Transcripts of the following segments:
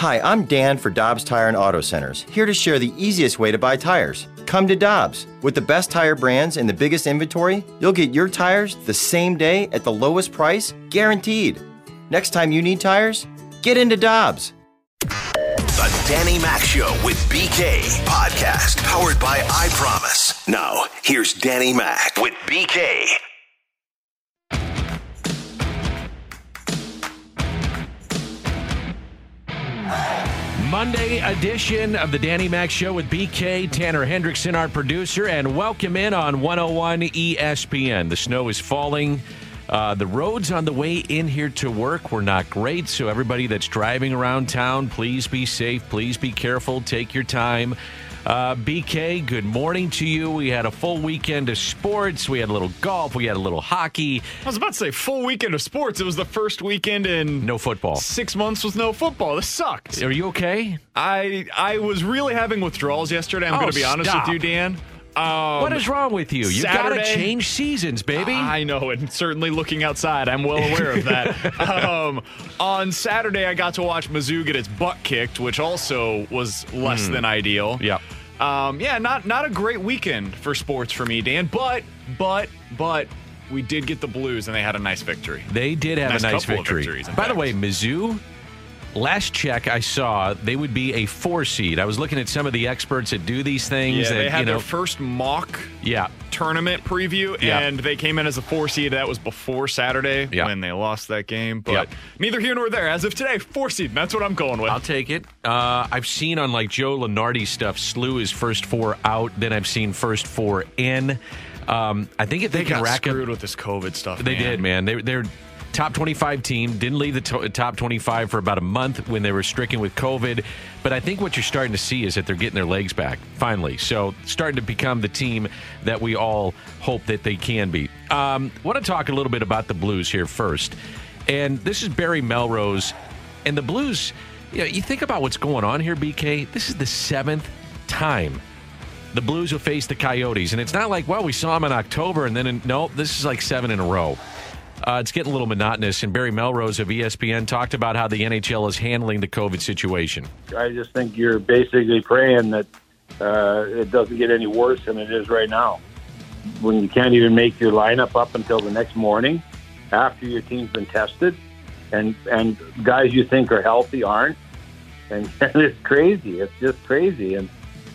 Hi, I'm Dan for Dobbs Tire and Auto Centers, here to share the easiest way to buy tires. Come to Dobbs. With the best tire brands and the biggest inventory, you'll get your tires the same day at the lowest price, guaranteed. Next time you need tires, get into Dobbs. The Danny Mac Show with BK podcast powered by I Promise. Now, here's Danny Mac with BK. Monday edition of the Danny Mac Show with BK, Tanner Hendrickson, our producer, and welcome in on 101 ESPN. The snow is falling. Uh, the roads on the way in here to work were not great, so everybody that's driving around town, please be safe, please be careful, take your time. Uh, BK, good morning to you. We had a full weekend of sports. We had a little golf. We had a little hockey. I was about to say full weekend of sports. It was the first weekend in No football. six months with no football. This sucked. Are you okay? I I was really having withdrawals yesterday. I'm Oh, going to be honest stop. with you, Dan. Um, what is wrong with you? You got to change seasons, baby. I know, and certainly looking outside, I'm well aware of that. um, on Saturday, I got to watch Mizzou get its butt kicked, which also was less than ideal. Hmm. Um, yeah, not not a great weekend for sports for me, Dan. But but but we did get the Blues, and they had a nice victory. They did have Nice a nice victory. victories, By the way, Mizzou, last check I saw, they would be a four seed. I was looking at some of the experts that do these things. Yeah, that, they had you know, their first mock yeah, tournament preview, Yeah. and they came in as a four seed. That was before Saturday Yeah. when they lost that game. But Yeah. neither here nor there. As of today, four seed. That's what I'm going with. I'll take it. Uh, I've seen on like Joe Lunardi stuff, slew his first four out. Then I've seen first four in. Um, I think if they, they can got rack screwed up, with this COVID stuff. they man. did, man. They, they're top 25 team. Didn't leave the to- top 25 for about a month when they were stricken with COVID. But I think what you're starting to see is that they're getting their legs back finally. So starting to become the team that we all hope that they can be. Um, want to talk a little bit about the Blues here first. And this is Barry Melrose. And the Blues, you, know, you think about what's going on here, BK. This is the seventh time the Blues will face the Coyotes. And it's not like, well, we saw them in October and then, in, no, this is like seven in a row. Uh, it's getting a little monotonous. And Barry Melrose of ESPN talked about how the NHL is handling the COVID situation. I just think you're basically praying that uh, it doesn't get any worse than it is right now. When you can't even make your lineup up until the next morning after your team's been tested, and and guys you think are healthy aren't, and, and it's crazy. It's just crazy. And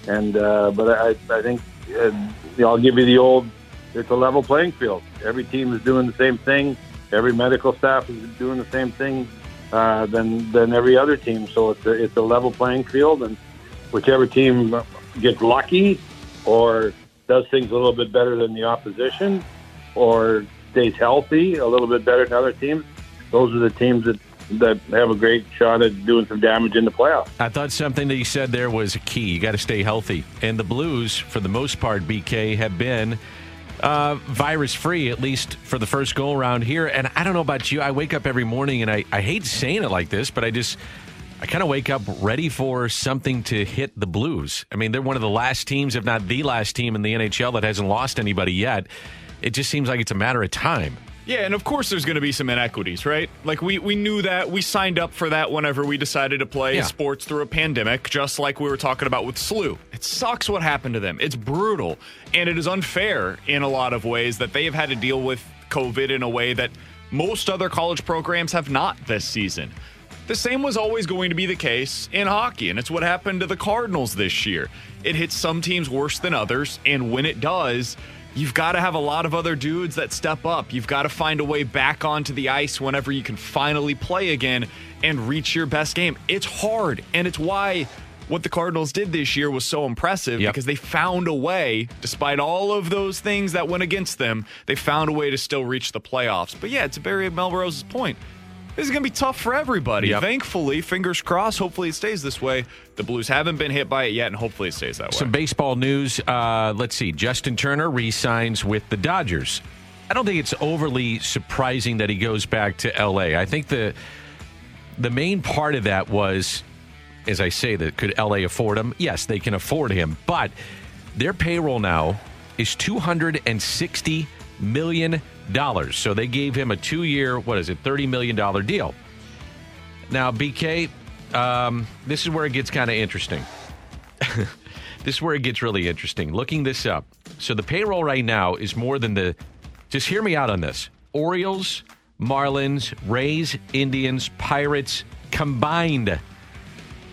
and uh, but I I think uh, I'll give you the old. It's a level playing field. Every team is doing the same thing. Every medical staff is doing the same thing uh, than than every other team. So it's a, it's a level playing field, and whichever team gets lucky or does things a little bit better than the opposition, or stays healthy a little bit better than other teams, those are the teams that that have a great shot at doing some damage in the playoffs. I thought something that you said there was key. You got to stay healthy. And the Blues, for the most part, BK, have been uh, virus free, at least for the first go around here. And I don't know about you. I wake up every morning and I, I hate saying it like this, but I just. I kind of wake up ready for something to hit the Blues. I mean, they're one of the last teams, if not the last team in the NHL that hasn't lost anybody yet. It just seems like it's a matter of time. Yeah, and of course there's going to be some inequities, right? Like we we knew that we signed up for that whenever we decided to play Yeah. sports through a pandemic, just like we were talking about with SLU. It sucks what happened to them. It's brutal, and it is unfair in a lot of ways that they have had to deal with COVID in a way that most other college programs have not this season. The same was always going to be the case in hockey, and it's what happened to the Cardinals this year. It hits some teams worse than others, and when it does, you've got to have a lot of other dudes that step up. You've got to find a way back onto the ice whenever you can finally play again and reach your best game. It's hard, and it's why what the Cardinals did this year was so impressive Yep. because they found a way, despite all of those things that went against them, they found a way to still reach the playoffs. But yeah, to Barry Melrose's point, this is going to be tough for everybody. Yep. Thankfully, fingers crossed, hopefully it stays this way. The Blues haven't been hit by it yet, and hopefully it stays that way. Some baseball news. Uh, let's see. Justin Turner re-signs with the Dodgers. I don't think it's overly surprising that he goes back to L.A. I think the the main part of that was, as I say, that could L.A. afford him? Yes, they can afford him, but their payroll now is two hundred and sixty million dollars. So they gave him a two-year, what is it, thirty million dollar deal. Now, BK, Um, this is where it gets kind of interesting. this is where it gets really interesting. Looking this up. So the payroll right now is more than the. Just hear me out on this Orioles, Marlins, Rays, Indians, Pirates combined.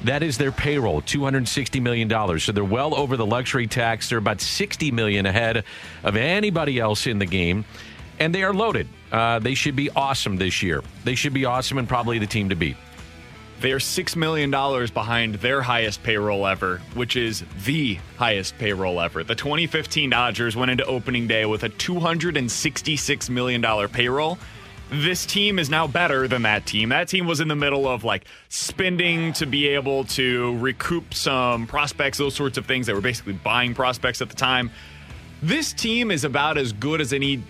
That is their payroll, $260 million. So they're well over the luxury tax. They're about 60 million ahead of anybody else in the game. And they are loaded. Uh, they should be awesome this year. They should be awesome and probably the team to beat. They are $6 million behind their highest payroll ever, which is the highest payroll ever. The 2015 Dodgers went into opening day with a $266 million payroll. This team is now better than that team. That team was in the middle of like spending to be able to recoup some prospects, those sorts of things. They were basically buying prospects at the time. This team is about as good as any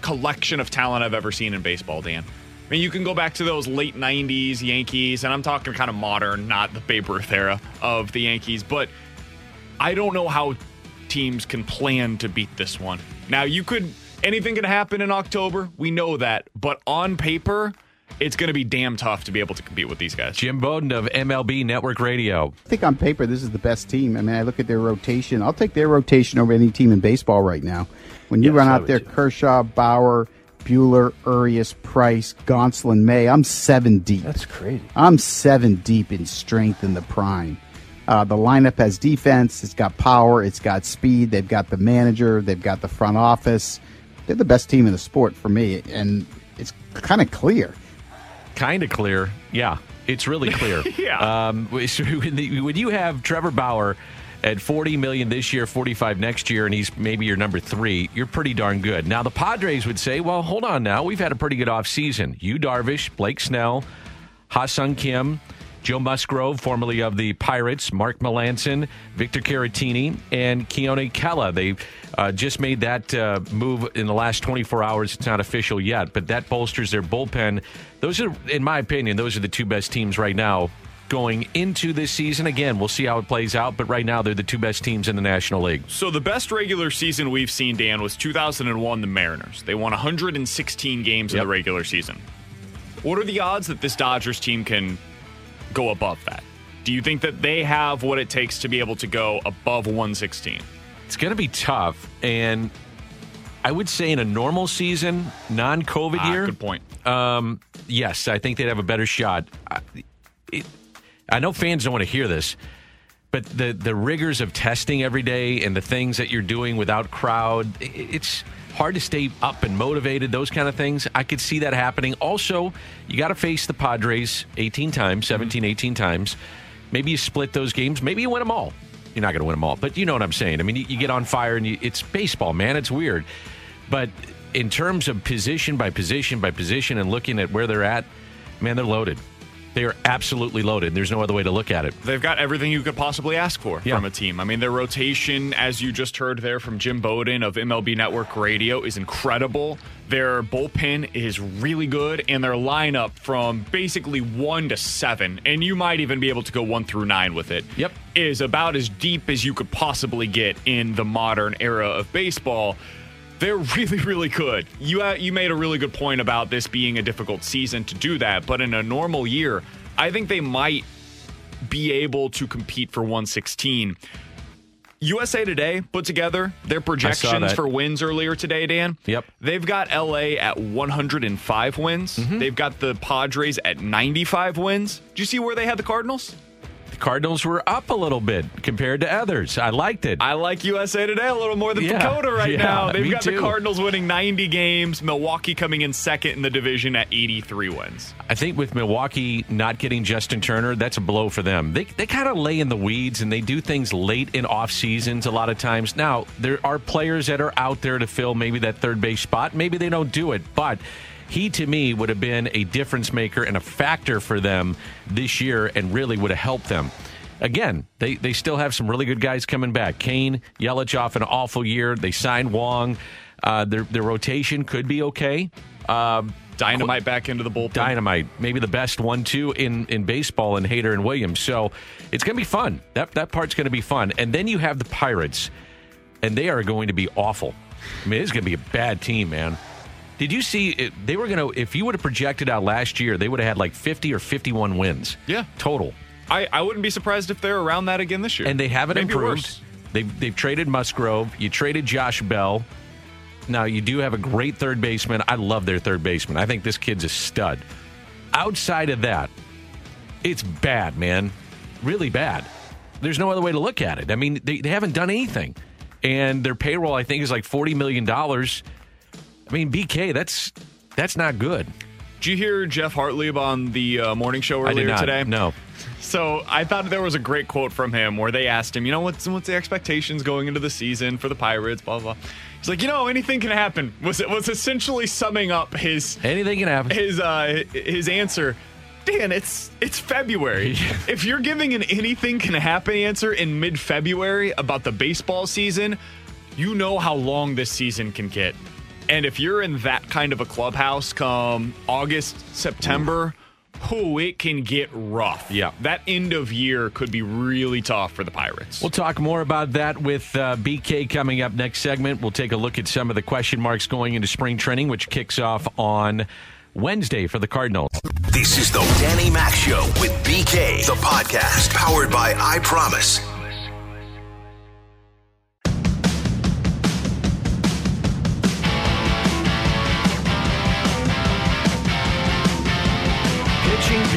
collection of talent I've ever seen in baseball, Dan. I mean, you can go back to those late 90s Yankees, and I'm talking kind of modern, not the Babe Ruth era of the Yankees, but I don't know how teams can plan to beat this one. Now, you could, anything can happen in October. We know that. But on paper, it's going to be damn tough to be able to compete with these guys. Jim Bowden of MLB Network Radio. I think on paper, this is the best team. I mean, I look at their rotation. I'll take their rotation over any team in baseball right now. When you Yes, run out there, too. Kershaw, Bauer, Buehler, Urias, Price, Gonsolin, May, I'm seven deep. That's crazy. I'm seven deep in strength in the prime. Uh, the lineup has defense. It's got power. It's got speed. They've got the manager. They've got the front office. They're the best team in the sport for me, and it's kind of clear. Kind of clear. Yeah, it's really clear. Yeah. Um, when, the, when you have Trevor Bauer at 40 million this year, 45 next year, and he's maybe your number three, you're pretty darn good. Now, the Padres would say, well, hold on now. We've had a pretty good offseason. You, Darvish, Blake Snell, Ha-Sung Kim, Joe Musgrove, formerly of the Pirates, Mark Melancon, Victor Caratini, and Keone Kela. They uh, just made that uh, move in the last 24 hours. It's not official yet, but that bolsters their bullpen. Those are, in my opinion, those are the two best teams right now going into this season. Again, we'll see how it plays out, but right now they're the two best teams in the National League. So the best regular season we've seen, Dan, was 2001, the Mariners. They won 116 games in the regular season. What are the odds that this Dodgers team can go above that? Do you think that they have what it takes to be able to go above 116? It's going to be tough, and I would say in a normal season, non-COVID Ah, year, good point. Um, yes, I think they'd have a better shot. I, it, I know fans don't want to hear this, but the the rigors of testing every day and the things that you're doing without crowd, i- it's hard to stay up and motivated. Those kind of things, I could see that happening. Also, you got to face the Padres 18 times, mm-hmm. 17, 18 times. Maybe you split those games. Maybe you win them all. You're not going to win them all, but you know what I'm saying. I mean, you, you get on fire and you, it's baseball, man. It's weird. But in terms of position by position by position and looking at where they're at, man, they're loaded. They are absolutely loaded. There's no other way to look at it. They've got everything you could possibly ask for Yeah. from a team. I mean, their rotation, as you just heard there from Jim Bowden of MLB Network Radio, is incredible. Their bullpen is really good, and their lineup from basically one to seven, and you might even be able to go one through nine with it. Yep. Is about as deep as you could possibly get in the modern era of baseball. They're really, really good. You uh, you made a really good point about this being a difficult season to do that, but in a normal year, I think they might be able to compete for 116. USA Today put together their projections for wins earlier today, Dan. Yep. They've got LA at 105 wins. Mm-hmm. They've got the Padres at 95 wins. Do you see where they had the Cardinals? The Cardinals were up a little bit compared to others. I liked it. I like USA Today a little more than Yeah, Dakota right yeah, now. They've got the. Cardinals winning 90 games, Milwaukee coming in second in the division at 83 wins. I think with Milwaukee not getting Justin Turner, that's a blow for them. They, they kind of lay in the weeds and they do things late in off seasons a lot of times. Now, there are players that are out there to fill maybe that third base spot. Maybe they don't do it, but he to me would have been a difference maker and a factor for them this year and really would have helped them. Again, they, they still have some really good guys coming back. Cain, Yelich off an awful year. They signed Wong. Uh, their, their rotation could be okay. Um, Dynamite back into the bullpen. dynamite, maybe the best one two in in baseball, and Hader and Williams. So it's going to be fun. That that part's going to be fun. And then you have the Pirates, and they are going to be awful. I mean, it's going to be a bad team, man. Did you see it, they were going to? If you would have projected out last year, they would have had like fifty or fifty-one wins. Yeah. total. I, I wouldn't be surprised if they're around that again this year. And they haven't Maybe improved. worse. They've, they've traded Musgrove. You traded Josh Bell. Now, you do have a great third baseman. I love their third baseman. I think this kid's a stud. Outside of that, it's bad, man. Really bad. There's no other way to look at it. I mean, they, they haven't done anything. And their payroll, I think, is like $40 million. I mean, BK, that's that's not good. Did you hear Geoff Hartlieb on the uh, morning show I did earlier not. today? No. So I thought there was a great quote from him where they asked him, you know, what's what's the expectations going into the season for the Pirates? Blah blah. blah. He's like, you know, anything can happen. Was it was essentially summing up his Anything can happen. his uh his answer. Dan, it's it's February. if you're giving an anything can happen answer in mid February about the baseball season, you know how long this season can get. And if you're in that kind of a clubhouse come August, September, oh, it can get rough. Yeah. That end of year could be really tough for the Pirates. We'll talk more about that with uh, BK coming up next segment. We'll take a look at some of the question marks going into spring training, which kicks off on Wednesday for the Cardinals. This is the Danny Mac Show with BK, the podcast powered by I Promise.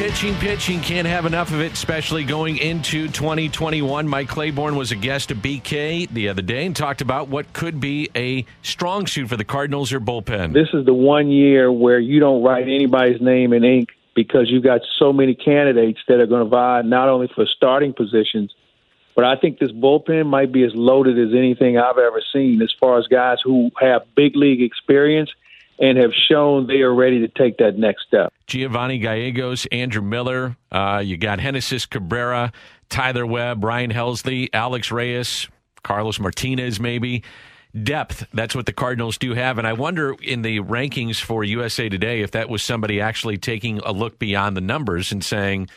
Pitching, pitching. Can't have enough of it, especially going into 2021. Mike Claiborne was a guest of BK the other day and talked about what could be a strong suit for the Cardinals or bullpen. this is the one year where you don't write anybody's name in ink because you've got so many candidates that are going to vie not only for starting positions, but I think this bullpen might be as loaded as anything I've ever seen as far as guys who have big league experience and have shown they are ready to take that next step. Giovanni Gallegos, Andrew Miller. Uh, you got Genesis Cabrera, Tyler Webb, Ryan Helsley, Alex Reyes, Carlos Martinez, maybe. Depth. That's what the Cardinals do have. And I wonder in the rankings for USA Today if that was somebody actually taking a look beyond the numbers and saying,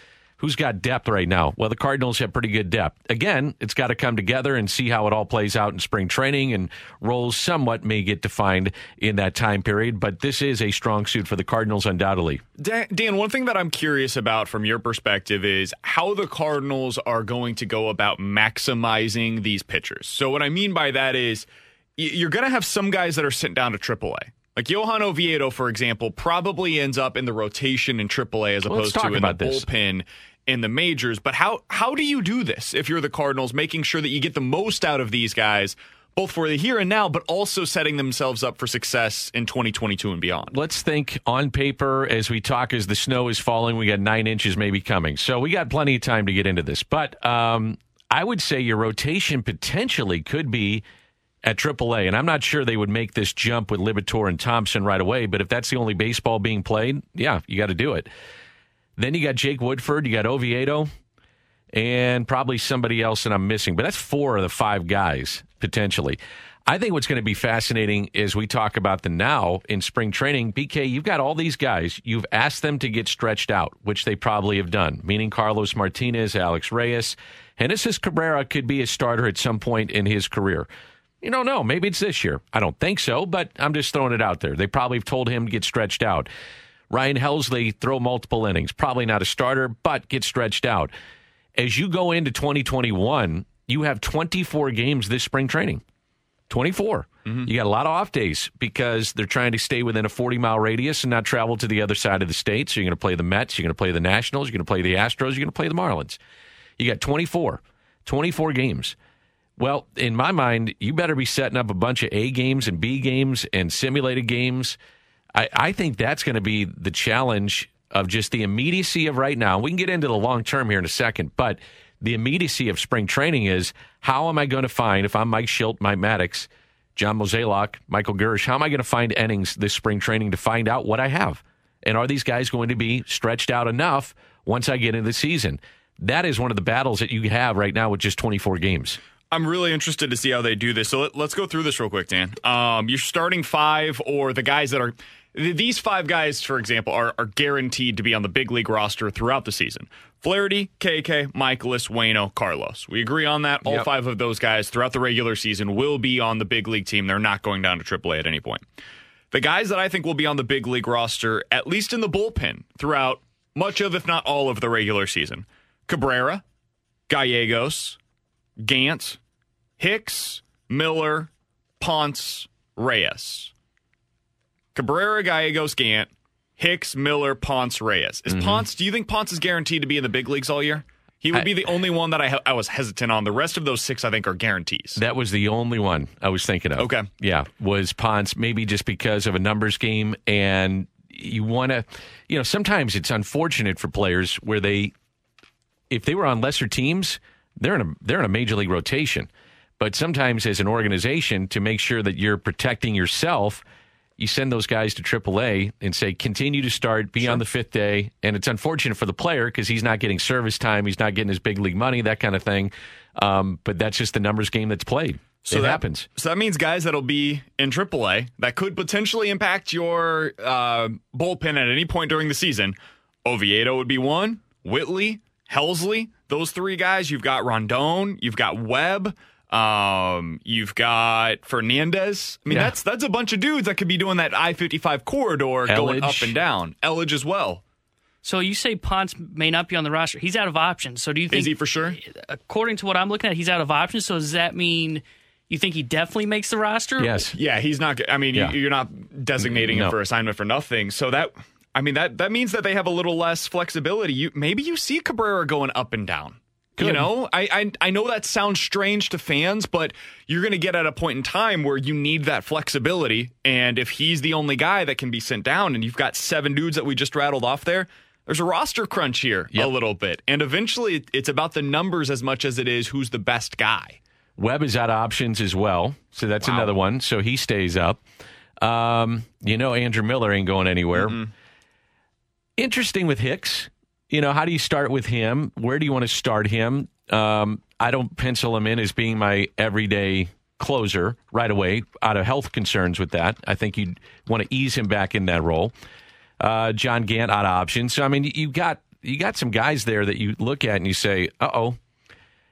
who's got depth right now? Well, the Cardinals have pretty good depth. Again, it's got to come together and see how it all plays out in spring training, and roles somewhat may get defined in that time period. But this is a strong suit for the Cardinals, undoubtedly. Dan, Dan, one thing that I'm curious about from your perspective is how the Cardinals are going to go about maximizing these pitchers. So, what I mean by that is you're going to have some guys that are sent down to AAA. Like Johan Oviedo, for example, probably ends up in the rotation in AAA as Well, opposed to in the this. bullpen in the majors. But how how do you do this if you're the Cardinals, making sure that you get the most out of these guys, both for the here and now, but also setting themselves up for success in 2022 and beyond? let's think on paper as we talk as the snow is falling we got nine inches maybe coming so we got plenty of time to get into this but um, i would say your rotation potentially could be at AAA, and I'm not sure they would make this jump with Liberatore and Thompson right away. But if that's the only baseball being played, yeah, you got to do it. Then you got Jake Woodford, you got Oviedo, and probably somebody else that I'm missing. But that's four of the five guys potentially. I think what's going to be fascinating is we talk about the now in spring training. BK, you've got all these guys. You've asked them to get stretched out, which they probably have done, meaning Carlos Martinez, Alex Reyes. Genesis Cabrera could be a starter at some point in his career. You don't know. Maybe it's this year. I don't think so, but I'm just throwing it out there. They probably have told him to get stretched out. Ryan Helsley, throw multiple innings. Probably not a starter, but get stretched out. As you go into 2021, you have 24 games this spring training. 24. Mm-hmm. You got a lot of off days because they're trying to stay within a 40 mile radius and not travel to the other side of the state. So you're going to play the Mets, you're going to play the Nationals, you're going to play the Astros, you're going to play the Marlins. You got 24, 24 games. Well, in my mind, you better be setting up a bunch of A games and B games and simulated games. I, I think that's going to be the challenge of just the immediacy of right now. We can get into the long term here in a second, but the immediacy of spring training is how am I going to find, if I'm Mike Shildt, Mike Maddux, John Mozeliak, Michael Girsch, how am I going to find innings this spring training to find out what I have? And are these guys going to be stretched out enough once I get into the season? That is one of the battles that you have right now with just 24 games. I'm really interested to see how they do this. So let, us go through this real quick, Dan. Um, you're starting five, or the guys that are these five guys, for example, are, are guaranteed to be on the big league roster throughout the season. Flaherty, KK, Mikolas, Waino, Carlos. We agree on that. All Yep. five of those guys throughout the regular season will be on the big league team. They're not going down to AAA at any point. The guys that I think will be on the big league roster, at least in the bullpen, throughout much of, if not all of the regular season. Cabrera, Gallegos, Gant, Hicks, Miller, Ponce, Reyes. Cabrera, Gallegos, Gant, Hicks, Miller, Ponce, Reyes. Is mm-hmm. Ponce, do you think Ponce is guaranteed to be in the big leagues all year? He would I- be the only one that I, ha- I was hesitant on. The rest of those six, I think, are guarantees. That was the only one I was thinking of. Okay. Yeah, was Ponce maybe just because of a numbers game and you want to, you know, sometimes it's unfortunate for players where they, if they were on lesser teams, they're in a they're in a major league rotation. But sometimes as an organization, to make sure that you're protecting yourself, you send those guys to AAA and say continue to start, be on the fifth day. And it's unfortunate for the player because he's not getting service time, he's not getting his big league money, that kind of thing. Um, but that's just the numbers game that's played. So it that, happens. So that means guys that'll be in AAA that could potentially impact your uh, bullpen at any point during the season. Oviedo would be one. Whitley, Helsley, those three guys. You've got Rondon. You've got Webb. Um, you've got Fernandez. I mean, Yeah. that's that's a bunch of dudes that could be doing that I fifty five corridor going up and down. Elledge as well. So you say Ponce may not be on the roster. He's out of options. So do you think Is he for sure? according to what I'm looking at, he's out of options. So does that mean you think he definitely makes the roster? Yes. Yeah, he's not. I mean, Yeah. you, you're not designating No. him for assignment for nothing. So that, I mean, that that means that they have a little less flexibility. You maybe you see Cabrera going up and down. You know, I, I I know that sounds strange to fans, but you're going to get at a point in time where you need that flexibility. And if he's the only guy that can be sent down, and you've got seven dudes that we just rattled off there, there's a roster crunch here Yep. a little bit. And eventually, it's about the numbers as much as it is who's the best guy. Webb is out of options as well, so that's Wow. another one. So he stays up. Um, you know, Andrew Miller ain't going anywhere. Interesting with Hicks. You know, how do you start with him? Where do you want to start him? Um, I don't pencil him in as being my everyday closer right away out of health concerns with that. I think you'd want to ease him back in that role. Uh, John Gant out of options. So I mean, you got you got some guys there that you look at and you say, "Uh oh,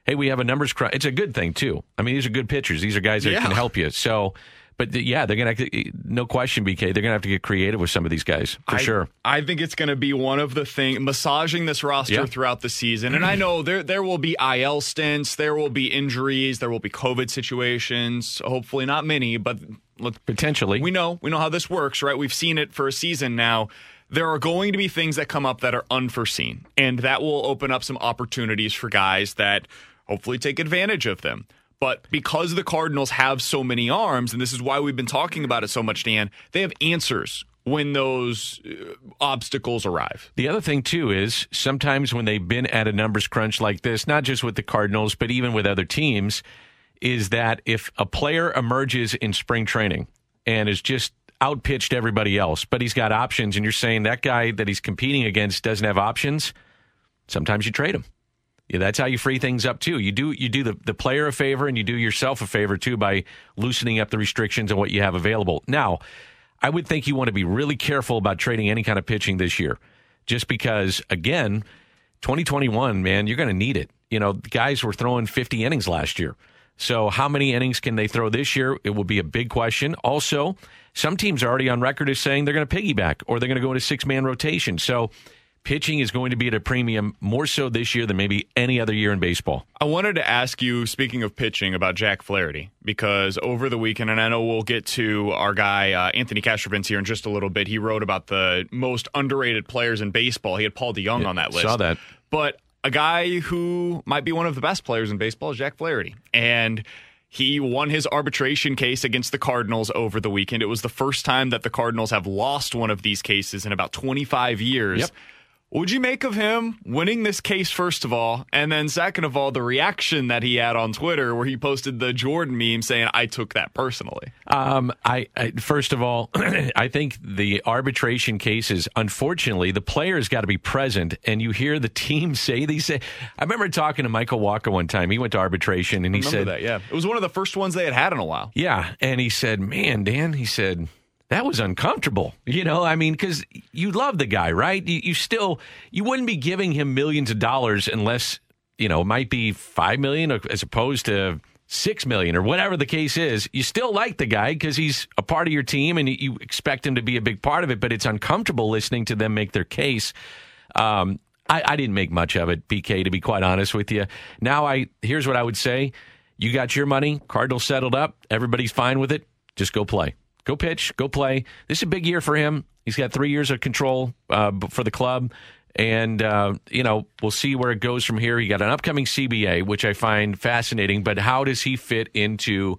hey, we have a numbers crunch. It's a good thing too. I mean, these are good pitchers. These are guys that Yeah. can help you. So, but th- yeah, they're gonna have to, eh, no question, BK. They're gonna have to get creative with some of these guys for I, sure. I think it's going to be one of the things massaging this roster Yeah. throughout the season. And I know there there will be IL stints, there will be injuries, there will be COVID situations. Hopefully, not many, but look, Potentially, we know we know how this works, right? We've seen it for a season now. There are going to be things that come up that are unforeseen, and that will open up some opportunities for guys that hopefully take advantage of them. But because the Cardinals have so many arms, and this is why we've been talking about it so much, Dan, they have answers when those uh, obstacles arrive. The other thing too is sometimes when they've been at a numbers crunch like this, not just with the Cardinals, but even with other teams, is that if a player emerges in spring training and is just outpitched everybody else, but he's got options, and you're saying that guy that he's competing against doesn't have options, sometimes you trade him. Yeah, that's how you free things up too. You do you do the, the player a favor and you do yourself a favor too by loosening up the restrictions on what you have available. Now, I would think you want to be really careful about trading any kind of pitching this year. Just because again, 2021, man, you're going to need it. You know, guys were throwing 50 innings last year. So how many innings can they throw this year? It will be a big question. Also, some teams are already on record as saying they're going to piggyback or they're going to go into six-man rotation. So pitching is going to be at a premium more so this year than maybe any other year in baseball. I wanted to ask you, speaking of pitching, about Jack Flaherty, because over the weekend, and I know we'll get to our guy, uh, Anthony Castrovince, here in just a little bit. He wrote about the most underrated players in baseball. He had Paul DeJong on that list. saw that. But a guy who might be one of the best players in baseball is Jack Flaherty. And he won his arbitration case against the Cardinals over the weekend. It was the first time that the Cardinals have lost one of these cases in about 25 years. Yep. What would you make of him winning this case, first of all? And then, second of all, the reaction that he had on Twitter where he posted the Jordan meme saying, I took that personally. Um, I, I first of all, I think the arbitration cases, unfortunately, the players got to be present, and you hear the team say these. Say, I remember talking to Michael Walker one time. He went to arbitration, and he Remember said, that, yeah. It was one of the first ones they had had in a while. "Yeah," and he said, "Man, Dan," he said. That was uncomfortable. You know, I mean, because you love the guy, right? You, you still, you wouldn't be giving him millions of dollars unless, you know, it might be five million as opposed to six million or whatever the case is. You still like the guy because he's a part of your team and you expect him to be a big part of it, but it's uncomfortable listening to them make their case. Um, I, I didn't make much of it, BK, to be quite honest with you. Now, I here's what I would say: you got your money, Cardinals settled up, everybody's fine with it. Just go play, go pitch, go play. This is a big year for him. He's got three years of control uh, for the club. And, uh, you know, we'll see where it goes from here. He got an upcoming CBA, which I find fascinating, but how does he fit into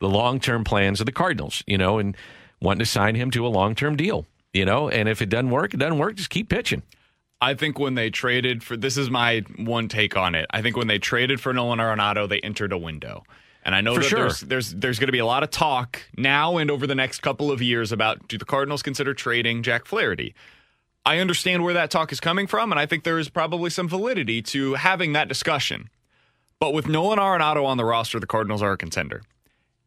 the long term plans of the Cardinals, you know, and wanting to sign him to a long term deal, you know? And if it doesn't work, it doesn't work. Just keep pitching. I think when they traded for this is my one take on it. I think when they traded for Nolan Arenado, they entered a window. And I know For that sure. there's there's there's going to be a lot of talk now and over the next couple of years about do the Cardinals consider trading Jack Flaherty? I understand where that talk is coming from, and I think there is probably some validity to having that discussion. But with Nolan Arenado on the roster, the Cardinals are a contender.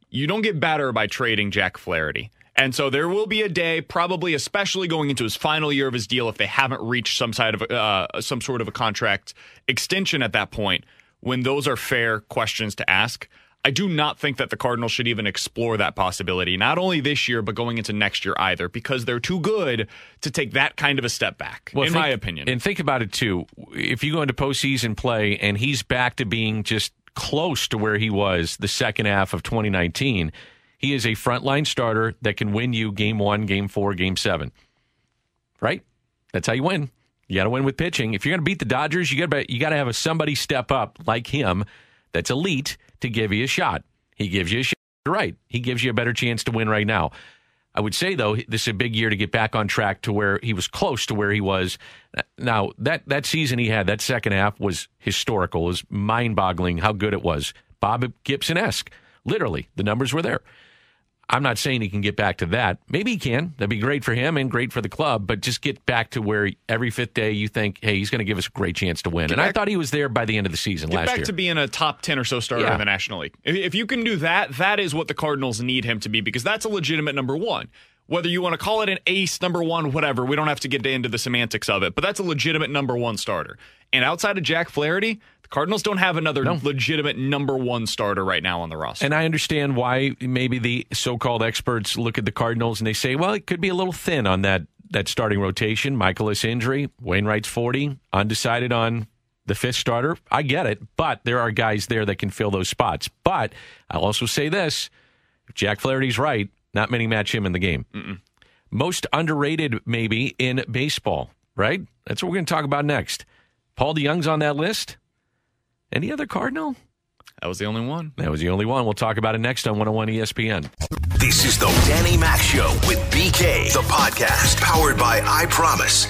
You don't get better by trading Jack Flaherty. And so there will be a day, probably especially going into his final year of his deal, if they haven't reached some side of uh, some sort of a contract extension at that point, when those are fair questions to ask. I do not think that the Cardinals should even explore that possibility, not only this year, but going into next year either, because they're too good to take that kind of a step back, well, in think- my opinion. And think about it too. If you go into postseason play and he's back to being just close to where he was the second half of 2019, he is a frontline starter that can win you game one, game four, game seven. Right? That's how you win. You got to win with pitching. If you're going to beat the Dodgers, you got to you got to have a somebody step up like him that's elite to give you a shot. He gives you a shot. Right. He gives you a better chance to win right now. I would say though, this is a big year to get back on track to where he was close to where he was. Now that that season he had, that second half was historical. It was mind boggling how good it was. Bob Gibson esque. Literally, the numbers were there. I'm not saying he can get back to that. Maybe he can. That'd be great for him and great for the club. But just get back to where every fifth day you think, hey, he's going to give us a great chance to win. and I thought he was there by the end of the season Get last back year. to being a top 10 or so starter Yeah. in the National League. If, if you can do that, that is what the Cardinals need him to be because that's a legitimate number one. Whether you want to call it an ace, number one, whatever, we don't have to get into the semantics of it, but that's a legitimate number one starter. And outside of Jack Flaherty, Cardinals don't have another legitimate number one starter right now on the roster. And I understand why maybe the so-called experts look at the Cardinals and they say, well, it could be a little thin on that that starting rotation. Mikolas injury, Wainwright's 40, undecided on the fifth starter. I get it, but there are guys there that can fill those spots. But I'll also say this, if Jack Flaherty's right, not many match him in the game. Most underrated maybe in baseball, right? That's what we're going to talk about next. Paul DeJong's on that list. Any other Cardinal? that was the only one. That was the only one. We'll talk about it next on 101 ESPN. This is the Danny Mac Show with BK, the podcast powered by I Promise.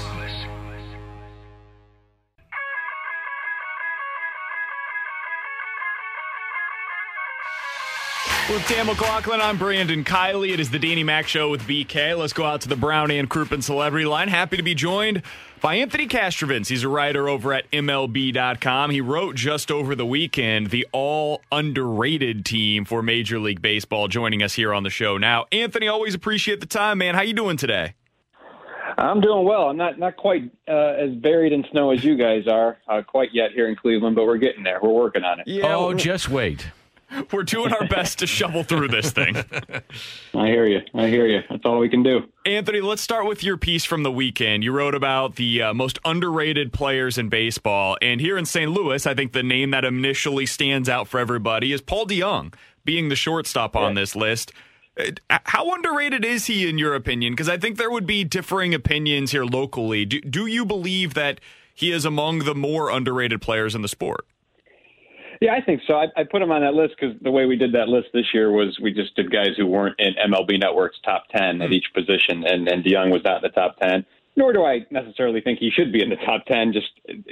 With Dan McLaughlin, I'm Brandon Kiley. It is the Danny Mac Show with BK. Let's go out to the Brown and Crouppen Celebrity Line. Happy to be joined by Anthony Castrovince. He's a writer over at MLB.com. He wrote just over the weekend the all underrated team for Major League Baseball. Joining us here on the show now, Anthony. Always appreciate the time, man. How you doing today? I'm doing well. I'm not not quite uh, as buried in snow as you guys are uh, quite yet here in Cleveland, but we're getting there. We're working on it. oh, just wait. we're doing our best to shovel through this thing. I hear you. I hear you. That's all we can do. Anthony, let's start with your piece from the weekend. You wrote about the uh, most underrated players in baseball. And here in St. Louis, I think the name that initially stands out for everybody is Paul DeJong, being the shortstop on this list. Uh, How underrated is he, in your opinion? Because I think there would be differing opinions here locally. Do, do you believe that he is among the more underrated players in the sport? Yeah, I think so. I, I put him on that list because the way we did that list this year was we just did guys who weren't in MLB Network's top 10 at each position, and, and DeJong was not in the top 10. Nor do I necessarily think he should be in the top 10. Just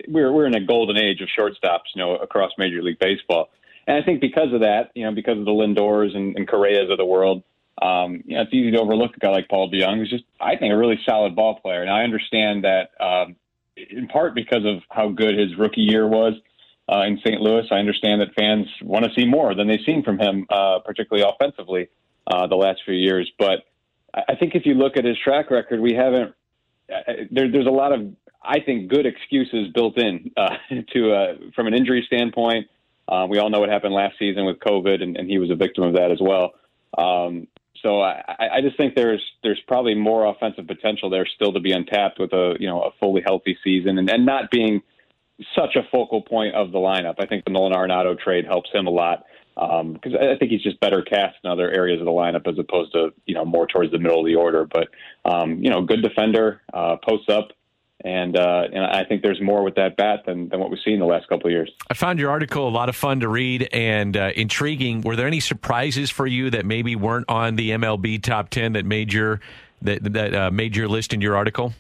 we're, we're in a golden age of shortstops, you know, across Major League Baseball. And I think because of that, you know, because of the Lindors and, and Correas of the world, um, you know, it's easy to overlook a guy like Paul DeJong, who's just, I think, a really solid ball player. And I understand that um, in part because of how good his rookie year was uh, in St. Louis. I understand that fans want to see more than they've seen from him, uh, particularly offensively, uh, the last few years. But I think if you look at his track record, we haven't. Uh, there, there's a lot of, I think, good excuses built in uh, to uh, from an injury standpoint. We all know what happened last season with COVID, and, and he was a victim of that as well. Um, So I, I just think there's there's probably more offensive potential there still to be untapped with a you know a fully healthy season and, and not being such a focal point of the lineup. I think the Nolan Arenado trade helps him a lot because um, I think he's just better cast in other areas of the lineup as opposed to you know more towards the middle of the order. But um, you know, good defender, uh, posts up, and uh, and I think there's more with that bat than, than what we've seen the last couple of years. I found your article a lot of fun to read and uh, intriguing. Were there any surprises for you that maybe weren't on the MLB top ten that made your that that uh, made your list in your article?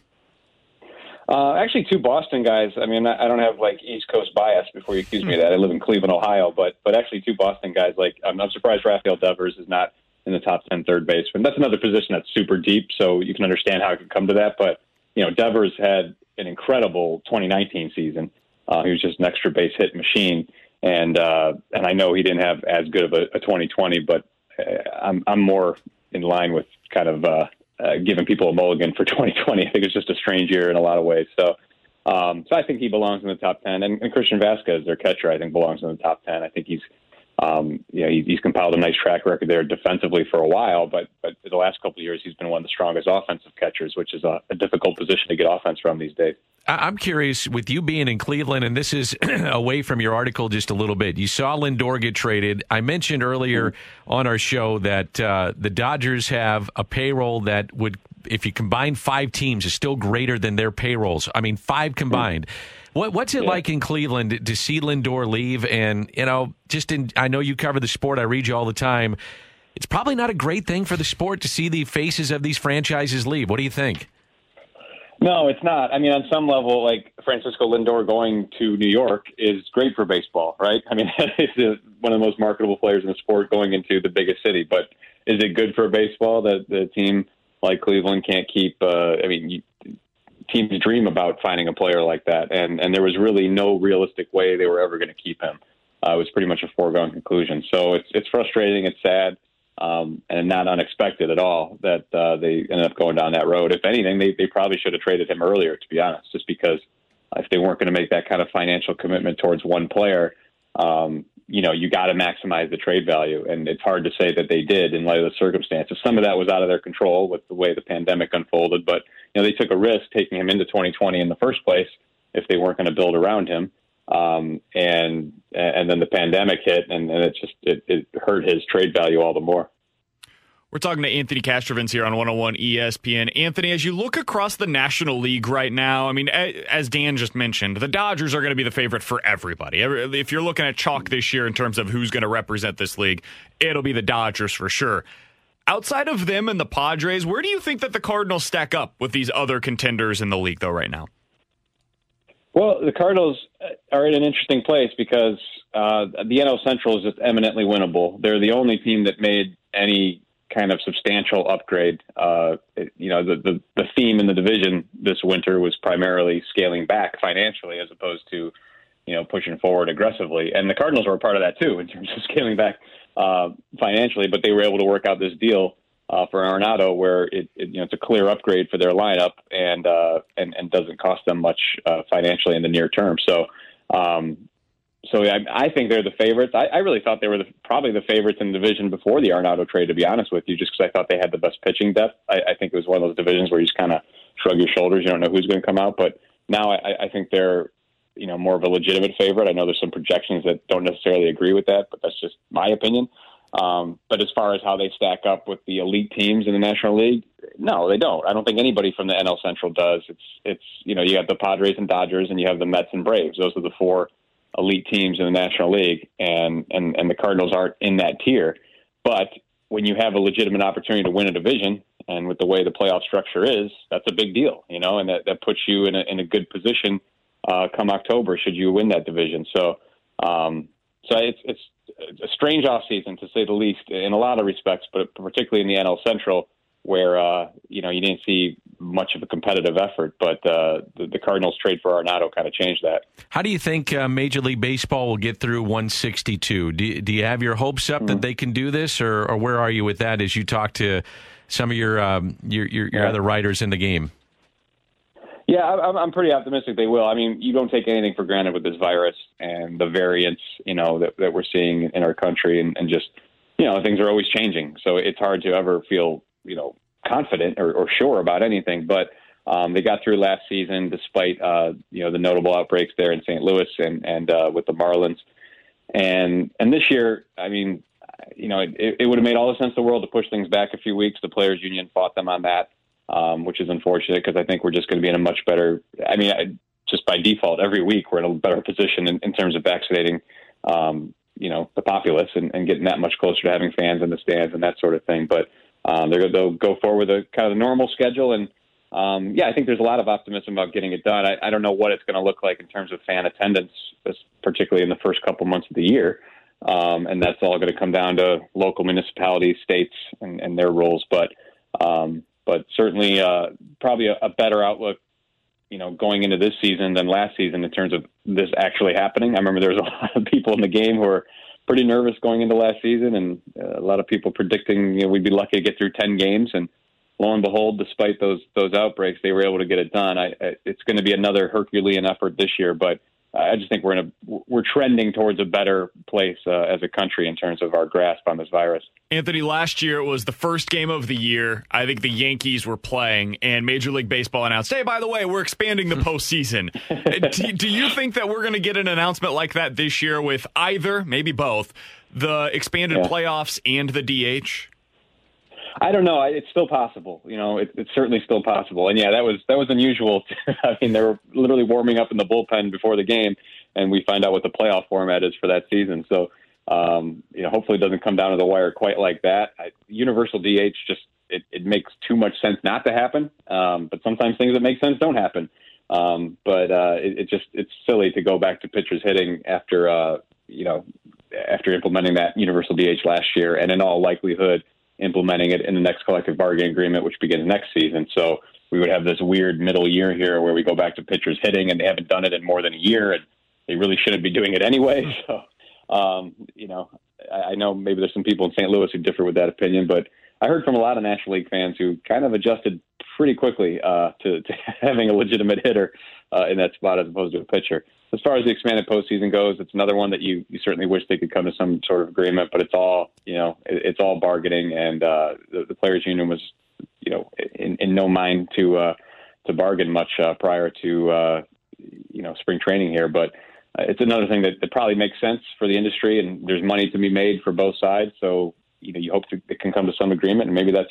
Uh, actually, two Boston guys. I mean, I don't have like East Coast bias before you accuse me of that. I live in Cleveland, Ohio, but but actually, two Boston guys. Like, I'm, surprised Rafael Devers is not in the top 10 third baseman. That's another position that's super deep, so you can understand how it could come to that. But you know, Devers had an incredible 2019 season. Uh, he was just an extra base hit machine, and uh, and I know he didn't have as good of a, a 2020, but uh, I'm I'm more in line with kind of uh, uh, giving people a mulligan for 2020. I think it's just a strange year in a lot of ways. So. Um, so I think he belongs in the top 10. And, and Christian Vázquez, their catcher, I think belongs in the top 10. I think he's um, you know, he, he's compiled a nice track record there defensively for a while, but but the last couple of years he's been one of the strongest offensive catchers, which is a, a difficult position to get offense from these days. I'm curious with you being in Cleveland, and this is away from your article just a little bit. You saw Lindor get traded. I mentioned earlier mm-hmm. on our show that uh, the Dodgers have a payroll that would, if you combine five teams, is still greater than their payrolls. I mean, five combined. Mm-hmm. What, what's it yeah. like in Cleveland to see Lindor leave? And you know, just in I know you cover the sport. I read you all the time. It's probably not a great thing for the sport to see the faces of these franchises leave. What do you think? No, it's not. I mean, on some level, like Francisco Lindor going to New York is great for baseball, right? I mean, it's one of the most marketable players in the sport going into the biggest city. But is it good for baseball that the team like Cleveland can't keep? Uh, I mean, teams dream about finding a player like that, and and there was really no realistic way they were ever going to keep him. Uh, it was pretty much a foregone conclusion. So it's it's frustrating, it's sad, um, and not unexpected at all that uh, they ended up going down that road. If anything, they they probably should have traded him earlier, to be honest, just because if they weren't going to make that kind of financial commitment towards one player, um, you know, you got to maximize the trade value. And it's hard to say that they did in light of the circumstances. Some of that was out of their control with the way the pandemic unfolded, but, know, they took a risk taking him into 2020 in the first place if they weren't going to build around him. Um, and, and then the pandemic hit and, and it just, it, it hurt his trade value all the more. We're talking to Anthony Castrovince here on 101 ESPN. Anthony, as you look across the National League right now, I mean, as Dan just mentioned, the Dodgers are going to be the favorite for everybody. If you're looking at chalk this year in terms of who's going to represent this league, it'll be the Dodgers for sure. Outside of them and the Padres, where do you think that the Cardinals stack up with these other contenders in the league, though, right now? Well, the Cardinals are in an interesting place because uh, the NL Central is just eminently winnable. They're the only team that made any kind of substantial upgrade. Uh, it, you know, the, the, the theme in the division this winter was primarily scaling back financially as opposed to, you know, pushing forward aggressively. And the Cardinals were a part of that too in terms of scaling back uh, financially, but they were able to work out this deal uh, for Arenado where it, it, you know, it's a clear upgrade for their lineup and uh, and, and doesn't cost them much uh, financially in the near term. So um, so I, I think they're the favorites. I, I really thought they were the, probably the favorites in the division before the Arenado trade, to be honest with you, just because I thought they had the best pitching depth. I, I think it was one of those divisions where you just kind of shrug your shoulders. You don't know who's going to come out. But now I, I think they're, you know, more of a legitimate favorite. I know there's some projections that don't necessarily agree with that, but that's just my opinion. Um, but as far as how they stack up with the elite teams in the National League, no, they don't. I don't think anybody from the NL Central does. It's it's you know you have the Padres and Dodgers, and you have the Mets and Braves. Those are the four elite teams in the National League, and and and the Cardinals aren't in that tier. But when you have a legitimate opportunity to win a division, and with the way the playoff structure is, that's a big deal, you know, and that that puts you in a in a good position uh, come October should you win that division. So, um, so it's it's a strange off season to say the least in a lot of respects, but particularly in the NL Central where uh, you know you didn't see much of a competitive effort, but uh, the, the, Cardinals trade for Arenado kind of changed that. How do you think uh, Major League Baseball will get through 162? Do you, do you have your hopes up mm-hmm. that they can do this, or, or, where are you with that as you talk to some of your um, your, your, your yeah. other writers in the game? Yeah, I'm, I'm pretty optimistic they will. I mean, you don't take anything for granted with this virus and the variants, you know, that, that we're seeing in our country, and, and just you know, things are always changing. So it's hard to ever feel, you know, confident or, or sure about anything. But um, they got through last season despite, uh, you know, the notable outbreaks there in St. Louis and, and uh, with the Marlins. And, and this year, I mean, you know, it, it would have made all the sense in the world to push things back a few weeks. The players union fought them on that, um, which is unfortunate because I think we're just going to be in a much better, I mean, I, just by default, every week we're in a better position in, in terms of vaccinating, um, you know, the populace and, and, getting that much closer to having fans in the stands and that sort of thing. But um, they'll go forward with a kind of a normal schedule. And um, yeah, I think there's a lot of optimism about getting it done. I, I don't know what it's going to look like in terms of fan attendance, particularly in the first couple months of the year. Um, and that's all going to come down to local municipalities, states, and, and their rules. But um, but certainly, uh, probably a, a better outlook you know, going into this season than last season in terms of this actually happening. I remember there was a lot of people in the game who were pretty nervous going into last season, and uh, a lot of people predicting you know we'd be lucky to get through ten games. And lo and behold, despite those those outbreaks, they were able to get it done. I, I, it's going to be another Herculean effort this year, but I just think we're in a we're trending towards a better place uh, as a country in terms of our grasp on this virus. Anthony, last year it was the first game of the year. I think the Yankees were playing, and Major League Baseball announced, "Hey, by the way, we're expanding the postseason." do, do you think that we're going to get an announcement like that this year with either, maybe both, the expanded yeah. playoffs and the DH? I don't know. It's still possible. You know, it, it's certainly still possible. And yeah, that was that was unusual. I mean, they were literally warming up in the bullpen before the game, and we find out what the playoff format is for that season. So, um, you know, hopefully it doesn't come down to the wire quite like that. I, universal DH just it, it makes too much sense not to happen. Um, but sometimes things that make sense don't happen. Um, but uh, it, it just it's silly to go back to pitchers hitting after uh, you know after implementing that universal DH last year, and in all likelihood implementing it in the next collective bargaining agreement, which begins next season. So we would have this weird middle year here where we go back to pitchers hitting, and they haven't done it in more than a year, and they really shouldn't be doing it anyway. So, um, you know, I, I know maybe there's some people in St. Louis who differ with that opinion, but I heard from a lot of National League fans who kind of adjusted pretty quickly uh, to, to having a legitimate hitter uh, in that spot as opposed to a pitcher as far as the expanded postseason goes, it's another one that you, you certainly wish they could come to some sort of agreement, but it's all you know, it, it's all bargaining, and uh, the, the players' union was, you know, in, in no mind to uh, to bargain much uh, prior to uh, you know spring training here, but. Uh, it's another thing that, that probably makes sense for the industry, and there's money to be made for both sides. So, you know, you hope to, it can come to some agreement, and maybe that's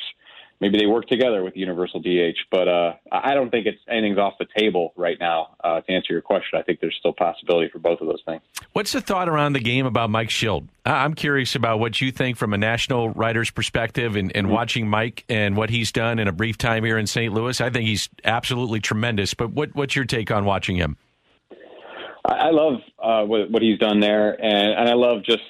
maybe they work together with Universal DH. But uh, I don't think it's anything's off the table right now. Uh, to answer your question, I think there's still possibility for both of those things. What's the thought around the game about Mike Shildt? I'm curious about what you think from a national writer's perspective and, and mm-hmm. watching Mike and what he's done in a brief time here in St. Louis. I think he's absolutely tremendous. But what, what's your take on watching him? I love uh, what, what he's done there, and, and I love just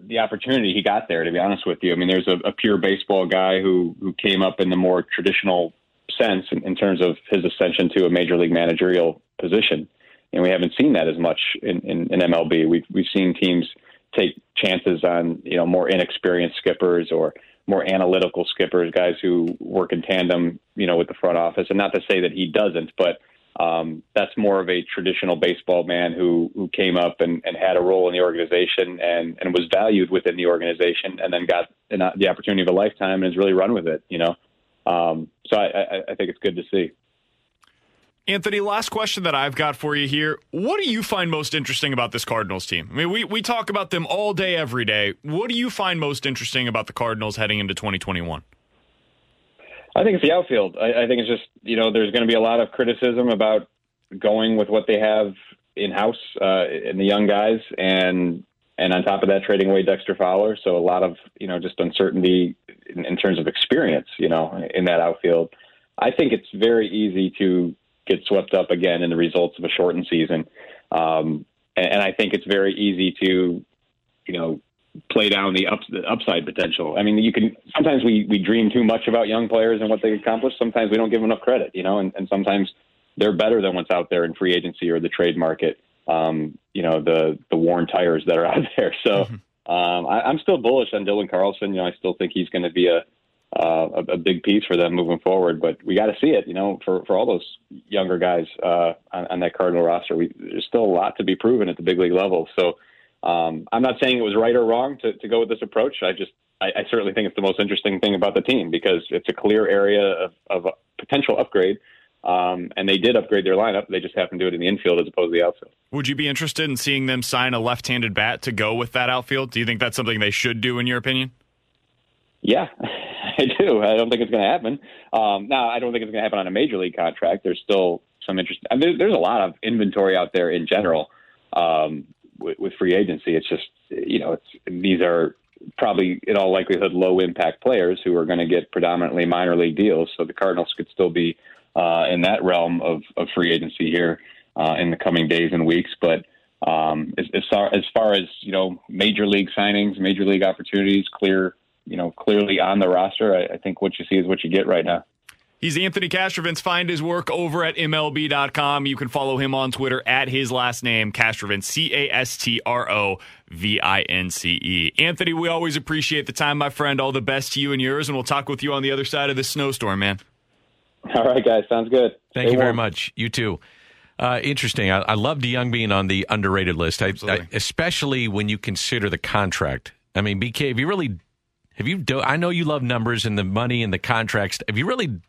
the opportunity he got there. To be honest with you, I mean, there's a, a pure baseball guy who who came up in the more traditional sense in, in, terms of his ascension to a major league managerial position, and we haven't seen that as much in, in, in MLB. We've we've seen teams take chances on you know more inexperienced skippers or more analytical skippers, guys who work in tandem, you know, with the front office. And not to say that he doesn't, but um, that's more of a traditional baseball man who who came up and, and had a role in the organization and, and was valued within the organization, and then got an, the opportunity of a lifetime and has really run with it. You know, um, so I, I, I think it's good to see. Anthony, last question that I've got for you here. What do you find most interesting about this Cardinals team? I mean, we, we talk about them all day, every day. What do you find most interesting about the Cardinals heading into 2021? I think it's the outfield. I, I think it's just you know there's going to be a lot of criticism about going with what they have in house uh, in the young guys, and and on top of that, trading away Dexter Fowler. So a lot of you know just uncertainty in, in terms of experience, you know, in that outfield. I think it's very easy to get swept up again in the results of a shortened season, um, and, and I think it's very easy to you know play down the, up, the upside potential. I mean, you can sometimes we we dream too much about young players and what they accomplish. Sometimes we don't give them enough credit, you know, and, and sometimes they're better than what's out there in free agency or the trade market. Um, you know, the the worn tires that are out there. So mm-hmm. um, I, I'm still bullish on Dylan Carlson. You know, I still think he's going to be a uh, a, a big piece for them moving forward. But we got to see it, you know, for, for all those younger guys uh, on, on that Cardinal roster. We, there's still a lot to be proven at the big league level. So um, I'm not saying it was right or wrong to, to go with this approach. I just I, I certainly think it's the most interesting thing about the team because it's a clear area of, of a potential upgrade. Um, and they did upgrade their lineup. They just happened to do it in the infield as opposed to the outfield. Would you be interested in seeing them sign a left-handed bat to go with that outfield? Do you think that's something they should do, in your opinion? Yeah, I do. I don't think it's going to happen. Um, now, I don't think it's going to happen on a major league contract. There's still some interest. I mean, there's a lot of inventory out there in general um, with, with free agency. It's just you know, it's these are probably in all likelihood low impact players who are going to get predominantly minor league deals. So the Cardinals could still be uh, in that realm of, of free agency here uh, in the coming days and weeks. But um, as, as, far, as far as you know, major league signings, major league opportunities, clear you know clearly on the roster. I, I think what you see is what you get right now. He's Anthony Castrovince. Find his work over at MLB.com. You can follow him on Twitter at his last name, Castrovince, C A S T R O V I N C E. Anthony, we always appreciate the time, my friend. All the best to you and yours, and we'll talk with you on the other side of this snowstorm, man. All right, guys. Sounds good. Thank Stay you warm. very much. You too. Uh, interesting. I, I love DeJong being on the underrated list, I, I, especially when you consider the contract. I mean, BK, have you really have you? Do, I know you love numbers and the money and the contracts. Have you really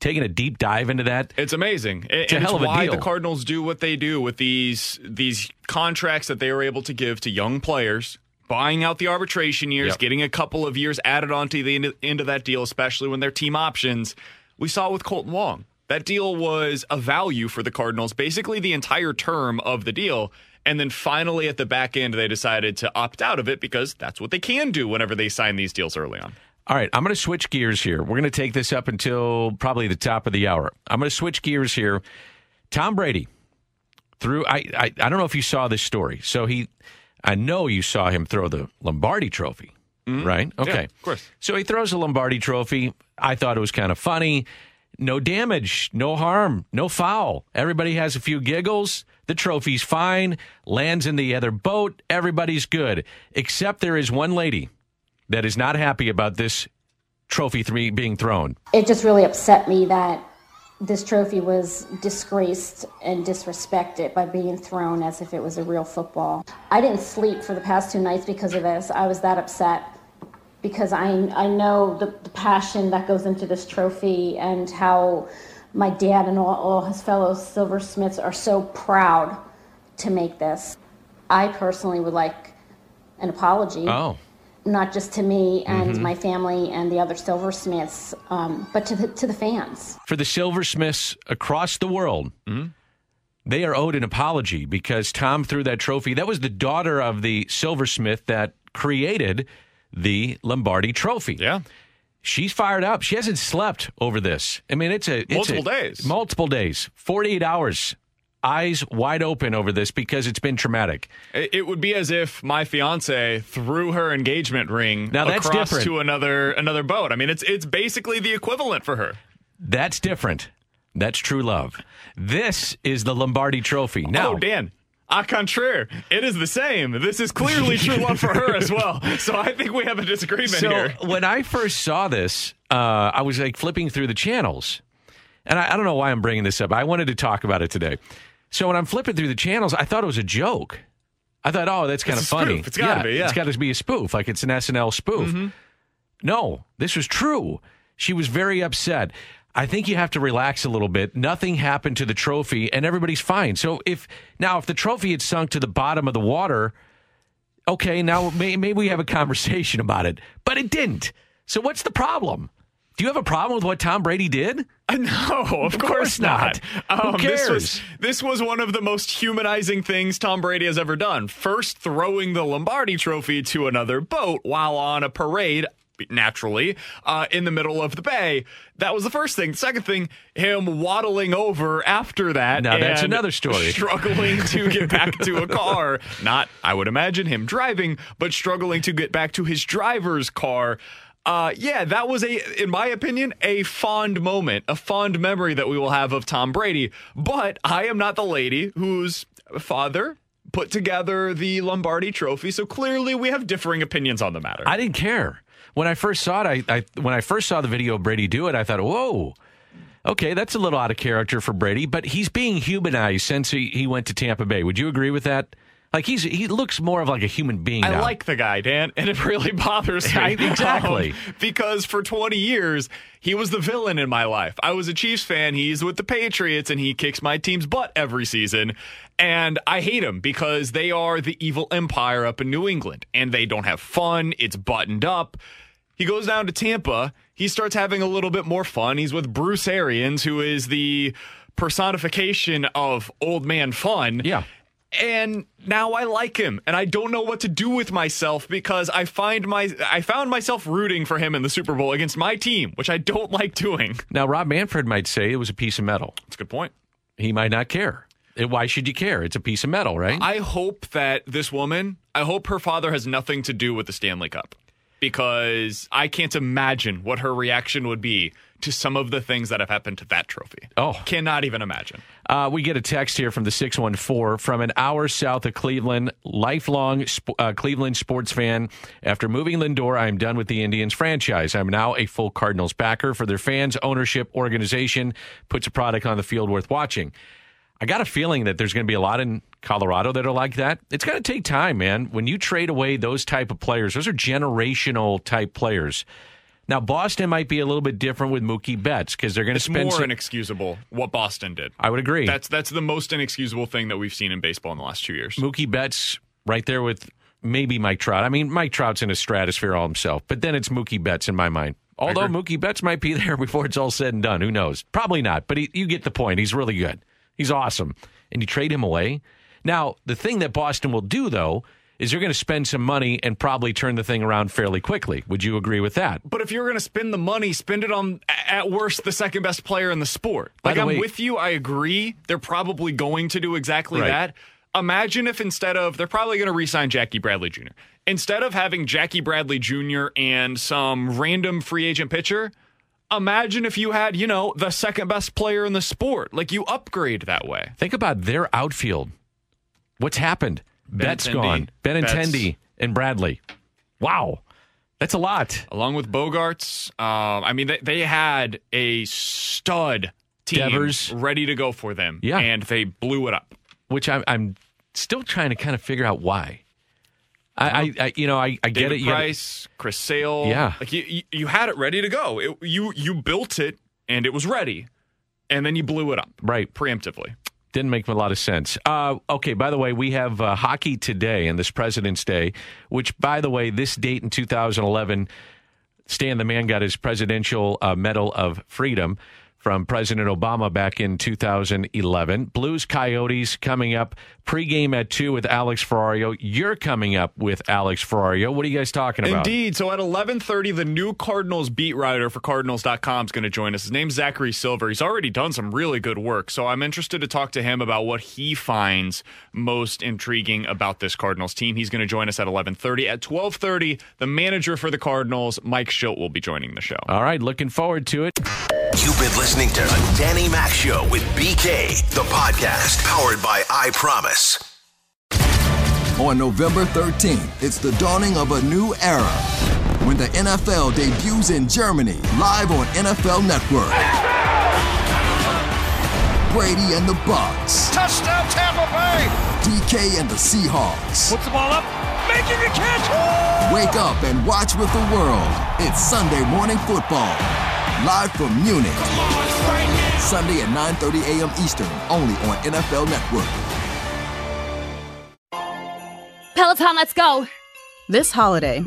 taken a deep dive into that? It's amazing. It's and a hell it's of a why deal. the Cardinals do what they do with these these contracts that they were able to give to young players. Buying out the arbitration years, Yep. getting a couple of years added onto the end, end of that deal, especially when they're team options. We saw with Kolten Wong. That deal was a value for the Cardinals, basically the entire term of the deal. And then finally at the back end, they decided to opt out of it because that's what they can do whenever they sign these deals early on. All right, I'm going to switch gears here. We're going to take this up until probably the top of the hour. I'm going to switch gears here. Tom Brady threw. I, I I don't know if you saw this story. So he, I know you saw him throw the Lombardi Trophy, right? Okay, Mm-hmm. Yeah, of course. So he throws a Lombardi Trophy. I thought it was kind of funny. No damage, no harm, no foul. Everybody has a few giggles. The trophy's fine. Lands in the other boat. Everybody's good. Except there is one lady that is not happy about this trophy three being thrown. it just really upset me that this trophy was disgraced and disrespected by being thrown as if it was a real football. I didn't sleep for the past two nights because of this. I was that upset because I I know the, the passion that goes into this trophy and how my dad and all, all his fellow silversmiths are so proud to make this. I personally would like an apology Oh, not just to me and my family and the other silversmiths, um, but to the to the fans. for the silversmiths across the world, they are owed an apology because Tom threw that trophy. That was the daughter of the silversmith that created the Lombardi Trophy. Yeah. She's fired up. She hasn't slept over this. I mean, it's a it's Multiple a- days. multiple days, forty eight hours, eyes wide open over this because it's been traumatic. It would be as if my fiance threw her engagement ring Now, that's across different. to another another boat. I mean, it's it's basically the equivalent for her. That's different. That's true love. This is the Lombardi Trophy. Now, oh, Dan. A contraire, it is the same. This is clearly true love for her as well. So I think we have a disagreement so here. when I first saw this, uh, I was like flipping through the channels, and I, I don't know why I'm bringing this up. I wanted to talk about it today. So when I'm flipping through the channels, I thought it was a joke. I thought, oh, that's kind of funny. spoof. It's gotta be, yeah. It's got to be a spoof, like it's an SNL spoof. No, this was true. She was very upset. I think you have to relax a little bit. Nothing happened to the trophy, and everybody's fine. So if now if the trophy had sunk to the bottom of the water, okay, now may, maybe we have a conversation about it. But it didn't. So what's the problem? Do you have a problem with what Tom Brady did? No, of, course not. Who um, This was, cares? this was one of the most humanizing things Tom Brady has ever done. First, throwing the Lombardi trophy to another boat while on a parade, naturally, uh, in the middle of the bay. That was the first thing. Second thing, him waddling over after that. Now, that's another story. Struggling to get back to a car. Not, I would imagine, him driving, but struggling to get back to his driver's car. Uh, yeah, that was a, in my opinion, a fond moment, a fond memory that we will have of Tom Brady. But I am not the lady whose father put together the Lombardi Trophy, so clearly we have differing opinions on the matter. I didn't care when I first saw it. I, I when I first saw the video of Brady do it, I thought, whoa. Okay, that's a little out of character for Brady, but he's being humanized since he, he went to Tampa Bay. Would you agree with that? Like he's he looks more of like a human being. I now. like the guy, Dan, and it really bothers me. I- exactly. Um, because for 20 years, he was the villain in my life. I was a Chiefs fan. He's with the Patriots, and he kicks my team's butt every season. And I hate him because they are the evil empire up in New England, and they don't have fun. It's buttoned up. He goes down to Tampa. He starts having a little bit more fun. He's with Bruce Arians, who is the personification of old man fun. Yeah. And now I like him, and I don't know what to do with myself because I find my I found myself rooting for him in the Super Bowl against my team, which I don't like doing. Now Rob Manfred might say it was a piece of metal. That's a good point. He might not care. Why should you care? It's a piece of metal, right? I hope that this woman, I hope her father has nothing to do with the Stanley Cup because I can't imagine what her reaction would be to some of the things that have happened to that trophy. Oh. Cannot even imagine. Uh, we get a text here from the 614 from an hour south of Cleveland, lifelong sp- uh, Cleveland sports fan. After moving Lindor, I am done with the Indians franchise. I'm now a full Cardinals backer for their fans, ownership, organization, puts a product on the field worth watching. I got a feeling that there's going to be a lot in Colorado that are like that. It's going to take time, man. When you trade away those type of players, those are generational type players. Now, Boston might be a little bit different with Mookie Betts because they're going to spend. more some- inexcusable what Boston did. I would agree. That's that's the most inexcusable thing that we've seen in baseball in the last two years. Mookie Betts right there with maybe Mike Trout. I mean, Mike Trout's in a stratosphere all himself, but then it's Mookie Betts in my mind. Although Mookie Betts might be there before it's all said and done. Who knows? Probably not, but he, you get the point. He's really good. He's awesome. And you trade him away. Now, the thing that Boston will do, though, is they're going to spend some money and probably turn the thing around fairly quickly. Would you agree with that? But if you're going to spend the money, spend it on, at worst, the second best player in the sport. By Like, the I'm with you. I agree. They're probably going to do exactly Right. that. Imagine if instead of, they're probably going to re sign Jackie Bradley Jr. Instead of having Jackie Bradley Jr. and some random free agent pitcher, imagine if you had, you know, the second best player in the sport. Like, you upgrade that way. Think about their outfield. What's happened? Betts Benintendi. gone. Benintendi and Bradley. Wow. That's a lot. Along with Bogaerts, um, I mean, they, they had a stud team Devers. ready to go for them. Yeah. And they blew it up. which I'm, I'm still trying to kind of figure out why. I, I, you know, I, I get it. You gotta- Price, Chris Sale. Yeah. Like you, you, you had it ready to go. It, you you built it and it was ready, and then you blew it up right. preemptively. Didn't make a lot of sense. Uh, okay, by the way, we have uh, hockey today and this President's Day, which, by the way, this date in 2011, Stan the Man got his Presidential uh, Medal of Freedom from President Obama back in 2011. Blues Coyotes coming up pregame at 2 with Alex Ferrario. You're coming up with Alex Ferrario. What are you guys talking about? Indeed. So at 11:30, the new Cardinals beat writer for Cardinals.com is going to join us. His name's Zachary Silver. He's already done some really good work. So I'm interested to talk to him about what he finds most intriguing about this Cardinals team. He's going to join us at 11:30. At 12:30, the manager for the Cardinals, Mike Shildt, will be joining the show. All right, looking forward to it. You've been listening to the Danny Mac Show with BK, the podcast powered by I Promise. On November 13th, it's the dawning of a new era when the NFL debuts in Germany live on NFL Network. Brady and the Bucks, Touchdown Tampa Bay! DK and the Seahawks. Puts the ball up, making a catch! Wake up and watch with the world. It's Sunday morning football. Live from Munich. Sunday at 9:30 a.m. Eastern, only on NFL Network. Peloton, let's go! This holiday,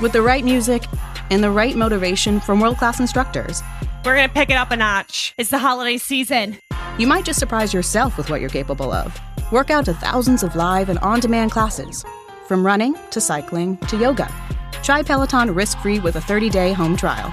with the right music and the right motivation from world class instructors, We're going to pick it up a notch. It's the holiday season. you might just surprise yourself with what you're capable of. Work out to thousands of live and on demand classes, from running to cycling to yoga. Try Peloton risk free with a 30 day home trial.